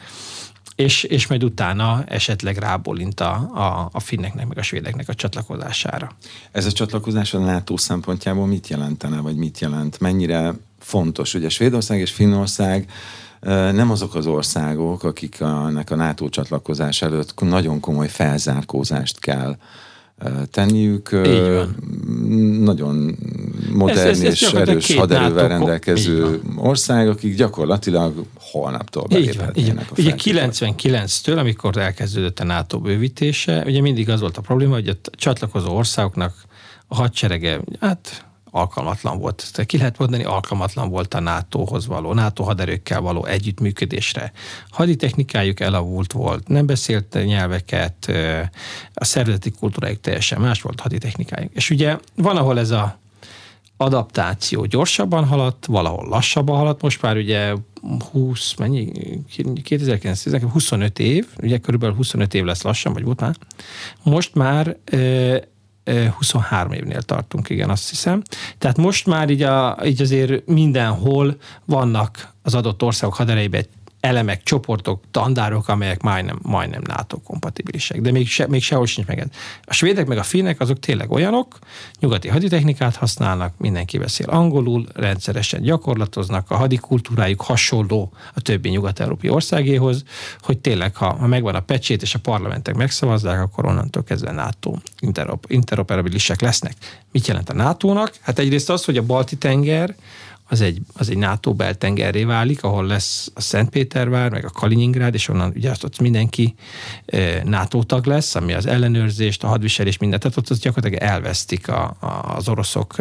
és, és majd utána esetleg rábólint a, a, a finneknek, meg a svédeknek a csatlakozására. Ez a csatlakozás a NATO szempontjából mit jelentene, vagy mit jelent? Mennyire fontos? Ugye Svédország és Finnország nem azok az országok, akik a, a NATO csatlakozás előtt nagyon komoly felzárkózást kell ö, tenniük. Nagyon modern Ez- ez- ez és erős haderővel rendelkező ország, akik gyakorlatilag holnaptól beléphetnének a Ugye feltételek. 99-től, amikor elkezdődött a NATO bővítése, ugye mindig az volt a probléma, hogy a csatlakozó országoknak a hadserege, hát alkalmatlan volt. Tehát ki lehet mondani, alkalmatlan volt a NATO-hoz való, NATO haderőkkel való együttműködésre. Haditechnikájuk elavult volt, nem beszélt nyelveket, a szervezeti kultúrájuk teljesen más volt haditechnikájuk. És ugye van, ahol ez a adaptáció gyorsabban haladt, valahol lassabban haladt, most már ugye 20, mennyi, 2009, 25 év, ugye körülbelül 25 év lesz lassan, vagy már, most már 23 évnél tartunk, igen, azt hiszem. Tehát most már így, a, így azért mindenhol vannak az adott országok haderejében elemek, csoportok, tandárok, amelyek majdnem, majdnem NATO kompatibilisek, de még, se, még sehol sincs meg. A svédek meg a finnek azok tényleg olyanok, nyugati haditechnikát használnak, mindenki beszél angolul, rendszeresen gyakorlatoznak, a hadikultúrájuk hasonló a többi nyugat-európai országéhoz, hogy tényleg, ha, ha megvan a pecsét és a parlamentek megszavazzák, akkor onnantól kezdve NATO interop, interoperabilisek lesznek. Mit jelent a NATO-nak? Hát egyrészt az, hogy a Balti-tenger, az egy, az egy NATO beltengerré válik, ahol lesz a Szentpétervár, meg a Kaliningrád, és onnan ugye ott mindenki NATO tag lesz, ami az ellenőrzést, a hadviselés, mindent, tehát ott az gyakorlatilag elvesztik a, a, az oroszok,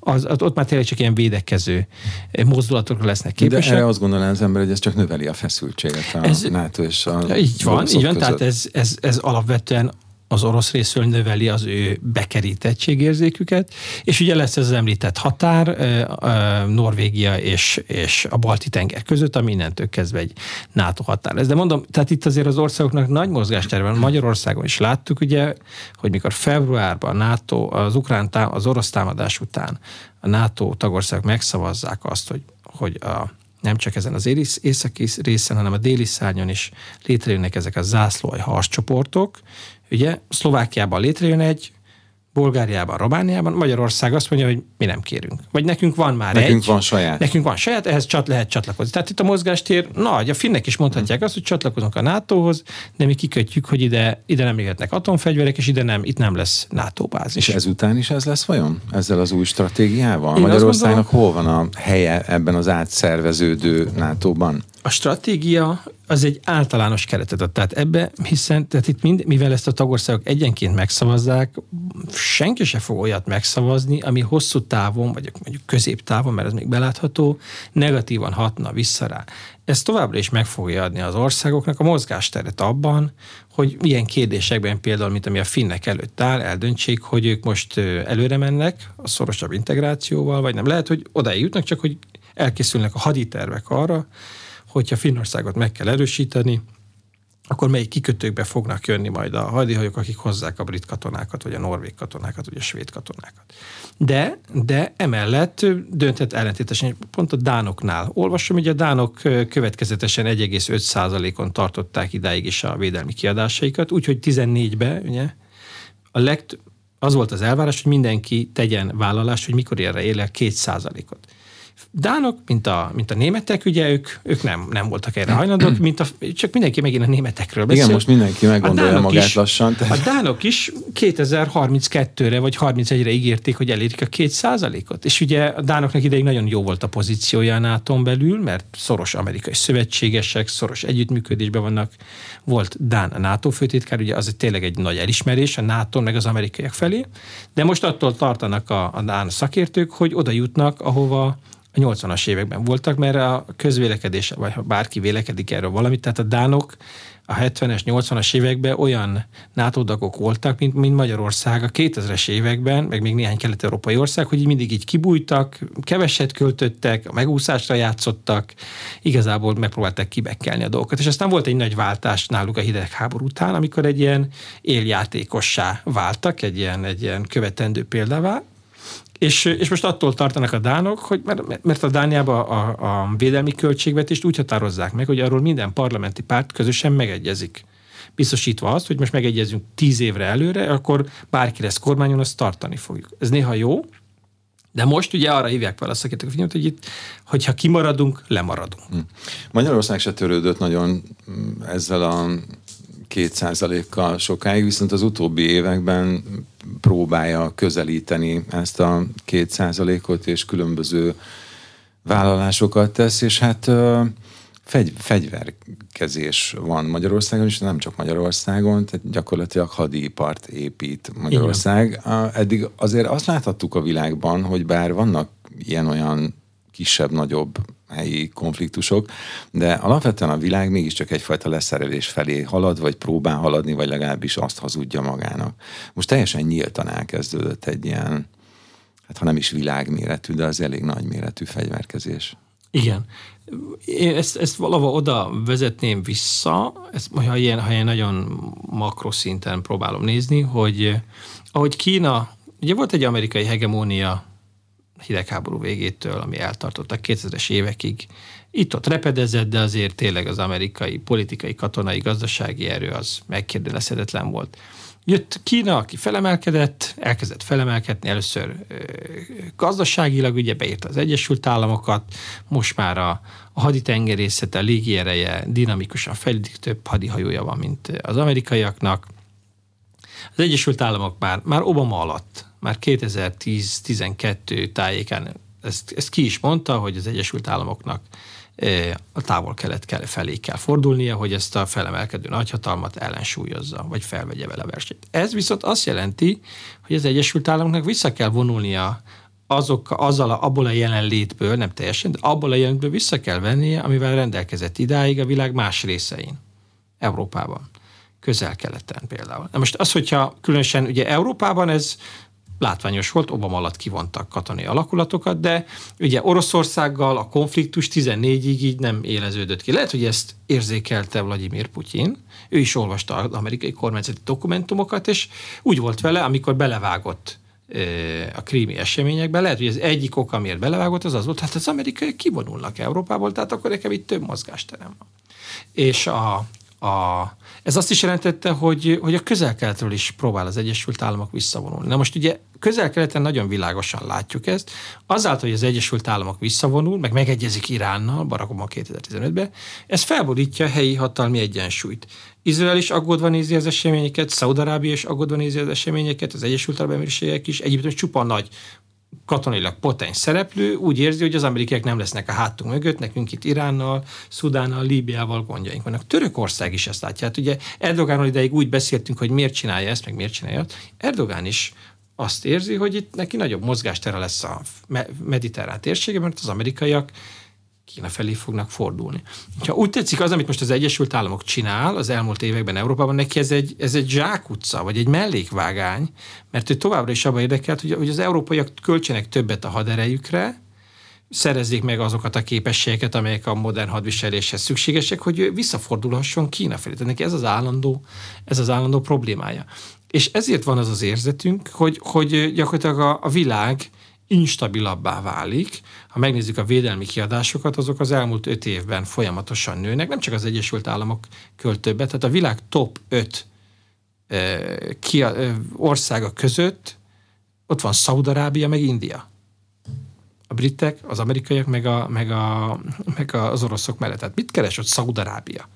az, az, ott már tényleg csak ilyen védekező mozdulatokra lesznek De képesek. erre azt gondolná az ember, hogy ez csak növeli a feszültséget a Ez- NATO és a így van, így van, tehát ez, ez, ez alapvetően az orosz részről növeli az ő bekerítettségérzéküket, és ugye lesz ez az említett határ Norvégia és, és a Balti tenger között, ami innentől kezdve egy NATO határ lesz. De mondom, tehát itt azért az országoknak nagy mozgástere van. Magyarországon is láttuk ugye, hogy mikor februárban a NATO, az ukrán tá, az orosz támadás után a NATO tagországok megszavazzák azt, hogy, hogy a nem csak ezen az ész- északi részen, hanem a déli szárnyon is létrejönnek ezek a zászlóaj harccsoportok. Ugye Szlovákiában létrejön egy, Bulgáriában, Romániában, Magyarország azt mondja, hogy mi nem kérünk. Vagy nekünk van már Nekünk egy. van saját. Nekünk van saját, ehhez csat lehet csatlakozni. Tehát itt a mozgástér nagy, a finnek is mondhatják azt, hogy csatlakozunk a NATO-hoz, de mi kikötjük, hogy ide, ide nem jöhetnek atomfegyverek, és ide nem, itt nem lesz NATO bázis. És ezután is ez lesz vajon? Ezzel az új stratégiával? Én Magyarországnak hol van a helye ebben az átszerveződő NATO-ban? A stratégia az egy általános keretet ad. Tehát ebbe, hiszen tehát itt mind, mivel ezt a tagországok egyenként megszavazzák, senki se fog olyat megszavazni, ami hosszú távon, vagy mondjuk középtávon, mert ez még belátható, negatívan hatna vissza rá. Ez továbbra is meg fogja adni az országoknak a mozgásteret abban, hogy ilyen kérdésekben például, mint ami a finnek előtt áll, eldöntsék, hogy ők most előre mennek a szorosabb integrációval, vagy nem. Lehet, hogy odáig jutnak, csak hogy elkészülnek a haditervek arra, hogyha Finnországot meg kell erősíteni, akkor melyik kikötőkbe fognak jönni majd a hadihajók, akik hozzák a brit katonákat, vagy a norvég katonákat, vagy a svéd katonákat. De, de emellett dönthet ellentétesen, pont a dánoknál olvasom, hogy a dánok következetesen 1,5%-on tartották idáig is a védelmi kiadásaikat, úgyhogy 14-ben ugye, a legt, Az volt az elvárás, hogy mindenki tegyen vállalást, hogy mikor ér el két százalékot. Dánok, mint a, mint a németek, ugye ők, ők nem, nem voltak erre hajlandók, mint a, csak mindenki megint a németekről beszél. Igen, most mindenki meggondolja magát is, lassan. Tehát. A dánok is 2032-re vagy 31-re ígérték, hogy elérik a két százalékot. És ugye a dánoknak ideig nagyon jó volt a pozíciója a nato belül, mert szoros amerikai szövetségesek, szoros együttműködésben vannak. Volt Dán a NATO főtitkár, ugye az tényleg egy nagy elismerés a NATO meg az amerikaiak felé, de most attól tartanak a, a Dán szakértők, hogy oda jutnak, ahova a 80-as években voltak, mert a közvélekedés, vagy ha bárki vélekedik erről valamit, tehát a dánok a 70-es, 80-as években olyan NATO dagok voltak, mint, mint Magyarország a 2000-es években, meg még néhány kelet-európai ország, hogy mindig így kibújtak, keveset költöttek, a megúszásra játszottak, igazából megpróbálták kibekkelni a dolgokat. És aztán volt egy nagy váltás náluk a hidegháború után, amikor egy ilyen éljátékossá váltak, egy ilyen, egy ilyen követendő példává, és, és most attól tartanak a dánok, hogy mert, mert a Dániában a, a védelmi költségvetést úgy határozzák meg, hogy arról minden parlamenti párt közösen megegyezik. Biztosítva azt, hogy most megegyezünk tíz évre előre, akkor bárki lesz kormányon, azt tartani fogjuk. Ez néha jó, de most ugye arra hívják fel a szakértők figyelmet, hogy itt, hogyha kimaradunk, lemaradunk. Hm. Magyarország se törődött nagyon ezzel a két százalékkal sokáig, viszont az utóbbi években próbálja közelíteni ezt a két százalékot, és különböző vállalásokat tesz, és hát fegy, fegyverkezés van Magyarországon, és nem csak Magyarországon, tehát gyakorlatilag hadipart épít Magyarország. Igen. Eddig azért azt láthattuk a világban, hogy bár vannak ilyen-olyan kisebb-nagyobb helyi konfliktusok, de alapvetően a világ mégiscsak egyfajta leszerelés felé halad, vagy próbál haladni, vagy legalábbis azt hazudja magának. Most teljesen nyíltan elkezdődött egy ilyen, hát ha nem is világméretű, de az elég nagy méretű fegyverkezés. Igen. Én ezt, ezt valahol oda vezetném vissza, ezt, ha, ilyen, ha ilyen nagyon makroszinten próbálom nézni, hogy ahogy Kína, ugye volt egy amerikai hegemónia hidegháború végétől, ami eltartott a 2000-es évekig. Itt-ott repedezett, de azért tényleg az amerikai politikai, katonai, gazdasági erő az megkérdőlezhetetlen volt. Jött Kína, aki felemelkedett, elkezdett felemelkedni, először gazdaságilag, ugye beírta az Egyesült Államokat, most már a, a haditengerészete, a légiereje dinamikusan fejlődik, több hadihajója van, mint az amerikaiaknak. Az Egyesült Államok már, már Obama alatt már 2010-12 tájékán ezt, ezt ki is mondta, hogy az Egyesült Államoknak e, a távol-kelet felé kell fordulnia, hogy ezt a felemelkedő nagyhatalmat ellensúlyozza, vagy felvegye vele versenyt. Ez viszont azt jelenti, hogy az Egyesült Államoknak vissza kell vonulnia azok, azzal a, abból a jelenlétből, nem teljesen, de abból a jelenlétből vissza kell vennie, amivel rendelkezett idáig a világ más részein, Európában, közel-keleten például. Na most az, hogyha különösen ugye Európában ez látványos volt, Obama alatt kivontak katonai alakulatokat, de ugye Oroszországgal a konfliktus 14-ig így nem éleződött ki. Lehet, hogy ezt érzékelte Vladimir Putyin, ő is olvasta az amerikai kormányzati dokumentumokat, és úgy volt vele, amikor belevágott a krími eseményekbe. Lehet, hogy az egyik ok, amiért belevágott, az az volt, hát az amerikai kivonulnak Európából, tehát akkor nekem itt több mozgásterem van. És a, a ez azt is jelentette, hogy, hogy a közel-keletről is próbál az Egyesült Államok visszavonulni. Na most ugye közel-keleten nagyon világosan látjuk ezt. Azáltal, hogy az Egyesült Államok visszavonul, meg megegyezik Iránnal, Barack Obama 2015-ben, ez felborítja a helyi hatalmi egyensúlyt. Izrael is aggódva nézi az eseményeket, Szaudarábia is aggódva nézi az eseményeket, az Egyesült Arab Emírségek is, Egyiptom csupa nagy katonailag potens szereplő úgy érzi, hogy az amerikaiak nem lesznek a hátunk mögött, nekünk itt Iránnal, Szudánnal, Líbiával gondjaink vannak. Törökország is ezt látja. Hát ugye Erdogánról ideig úgy beszéltünk, hogy miért csinálja ezt, meg miért csinálja azt. Erdogán is azt érzi, hogy itt neki nagyobb mozgástere lesz a mediterrán térségében, mert az amerikaiak Kína felé fognak fordulni. Ha úgy tetszik az, amit most az Egyesült Államok csinál az elmúlt években Európában, neki ez egy, ez egy zsákutca, vagy egy mellékvágány, mert ő továbbra is abban érdekelt, hogy, hogy az európaiak költsenek többet a haderejükre, szerezzék meg azokat a képességeket, amelyek a modern hadviseléshez szükségesek, hogy visszafordulhasson Kína felé. Tehát neki ez az állandó, ez az állandó problémája. És ezért van az az érzetünk, hogy, hogy gyakorlatilag a, a világ instabilabbá válik. Ha megnézzük a védelmi kiadásokat, azok az elmúlt öt évben folyamatosan nőnek. Nem csak az Egyesült Államok költ többet, tehát a világ top 5 ki, országa között ott van Szaudarábia, meg India. A britek, az amerikaiak, meg, a, meg, a, meg az oroszok mellett. Tehát mit keres ott Szaudarábia?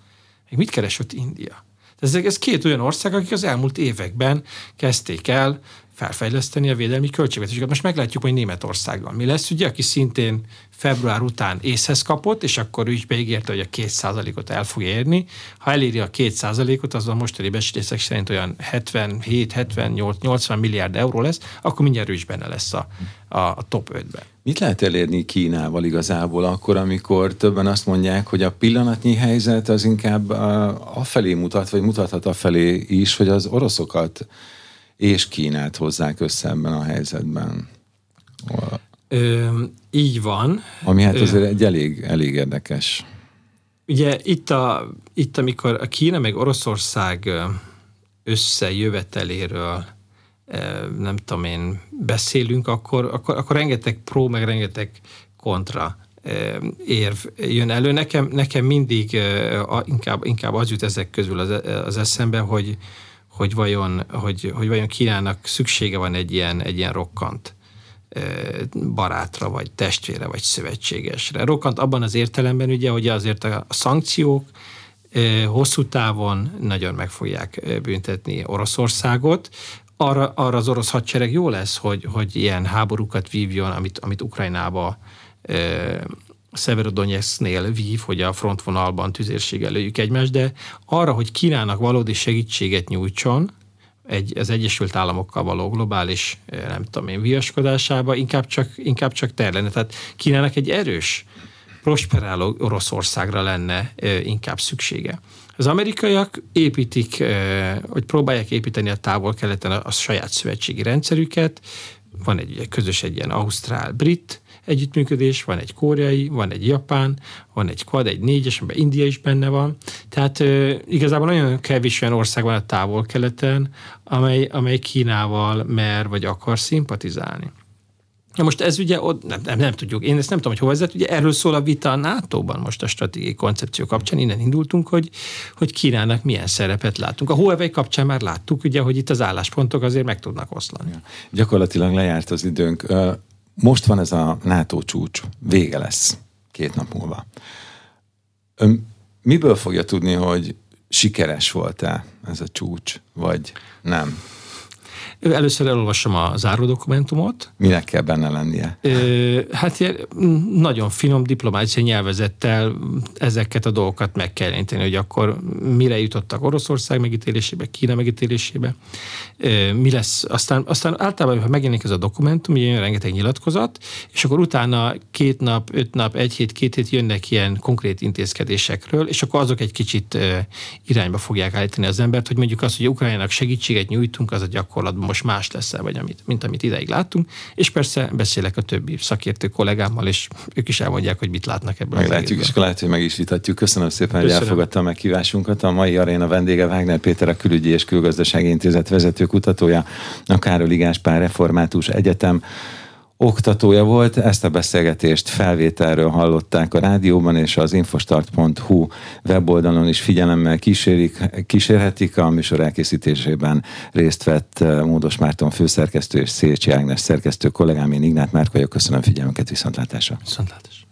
Mit keres ott India? Ez, ez két olyan ország, akik az elmúlt években kezdték el felfejleszteni a védelmi költségvetéseket. Most meglátjuk, hogy Németországgal mi lesz, ugye, aki szintén február után észhez kapott, és akkor ő is beígérte, hogy a két százalékot el fog érni. Ha eléri a két százalékot, az a mostani becslések szerint olyan 77-78-80 milliárd euró lesz, akkor mindjárt ő is benne lesz a, a, a top 5-ben. Mit lehet elérni Kínával igazából akkor, amikor többen azt mondják, hogy a pillanatnyi helyzet az inkább afelé mutat, vagy mutathat afelé is, hogy az oroszokat és Kínát hozzák össze ebben a helyzetben. Ö, így van. Ami hát azért Ö, egy elég, elég érdekes. Ugye itt, a, itt, amikor a Kína meg Oroszország összejöveteléről nem tudom én, beszélünk, akkor, akkor, akkor rengeteg pró, meg rengeteg kontra érv jön elő. Nekem, nekem mindig inkább, inkább az jut ezek közül az, az eszembe, hogy, hogy vajon, hogy, hogy vajon Kínának szüksége van egy ilyen, egy ilyen rokkant barátra, vagy testvére, vagy szövetségesre. Rokkant abban az értelemben ugye, hogy azért a szankciók hosszú távon nagyon meg fogják büntetni Oroszországot, arra, arra az orosz hadsereg jó lesz, hogy, hogy ilyen háborúkat vívjon, amit, amit Ukrajnába Severodonetsknél vív, hogy a frontvonalban tüzérséggel lőjük egymást, de arra, hogy Kínának valódi segítséget nyújtson, egy, az Egyesült Államokkal való globális, eh, nem tudom én, viaskodásába, inkább csak, inkább csak ter lenne. Tehát Kínának egy erős, prosperáló Oroszországra lenne eh, inkább szüksége. Az amerikaiak építik, eh, hogy próbálják építeni a távol-keleten a, a saját szövetségi rendszerüket, van egy közös egy ilyen ausztrál-brit együttműködés, van egy koreai, van egy japán, van egy quad, egy négyes, amiben India is benne van. Tehát e, igazából nagyon kevés olyan ország van a távol-keleten, amely, amely Kínával mer vagy akar szimpatizálni. Na most ez ugye, ott, nem, nem, nem tudjuk, én ezt nem tudom, hogy hova vezet, ugye erről szól a vita a NATO-ban most a stratégiai koncepció kapcsán, innen indultunk, hogy, hogy Kínának milyen szerepet látunk. A Huawei kapcsán már láttuk, ugye, hogy itt az álláspontok azért meg tudnak oszlani. Gyakorlatilag lejárt az időnk. Most van ez a NATO csúcs, vége lesz két nap múlva. Ön miből fogja tudni, hogy sikeres volt-e ez a csúcs, vagy nem? Először elolvasom a záródokumentumot. Minek kell benne lennie? Hát nagyon finom diplomáciai nyelvezettel ezeket a dolgokat meg kell jelenteni, hogy akkor mire jutottak Oroszország megítélésébe, Kína megítélésébe, mi lesz. Aztán, aztán általában, ha megjelenik ez a dokumentum, ugye jön rengeteg nyilatkozat, és akkor utána két nap, öt nap, egy hét, két hét jönnek ilyen konkrét intézkedésekről, és akkor azok egy kicsit irányba fogják állítani az embert, hogy mondjuk azt, hogy Ukrajnának segítséget nyújtunk, az a gyakorlatban most más lesz vagy amit, mint amit ideig láttunk, és persze beszélek a többi szakértő kollégámmal, és ők is elmondják, hogy mit látnak ebből. Meglátjuk, és lehet, hogy meg is vitatjuk. Köszönöm szépen, Köszönöm. hogy elfogadta a meghívásunkat. A mai aréna vendége Wagner Péter, a Külügyi és Külgazdasági Intézet vezető kutatója, a Károly Gáspár Református Egyetem oktatója volt. Ezt a beszélgetést felvételről hallották a rádióban, és az infostart.hu weboldalon is figyelemmel kísérik, kísérhetik. A műsor elkészítésében részt vett eh, Módos Márton főszerkesztő és Szécsi Ágnes szerkesztő kollégám, én Ignát Márk vagyok. Köszönöm figyelmüket, viszontlátásra. Viszontlátásra.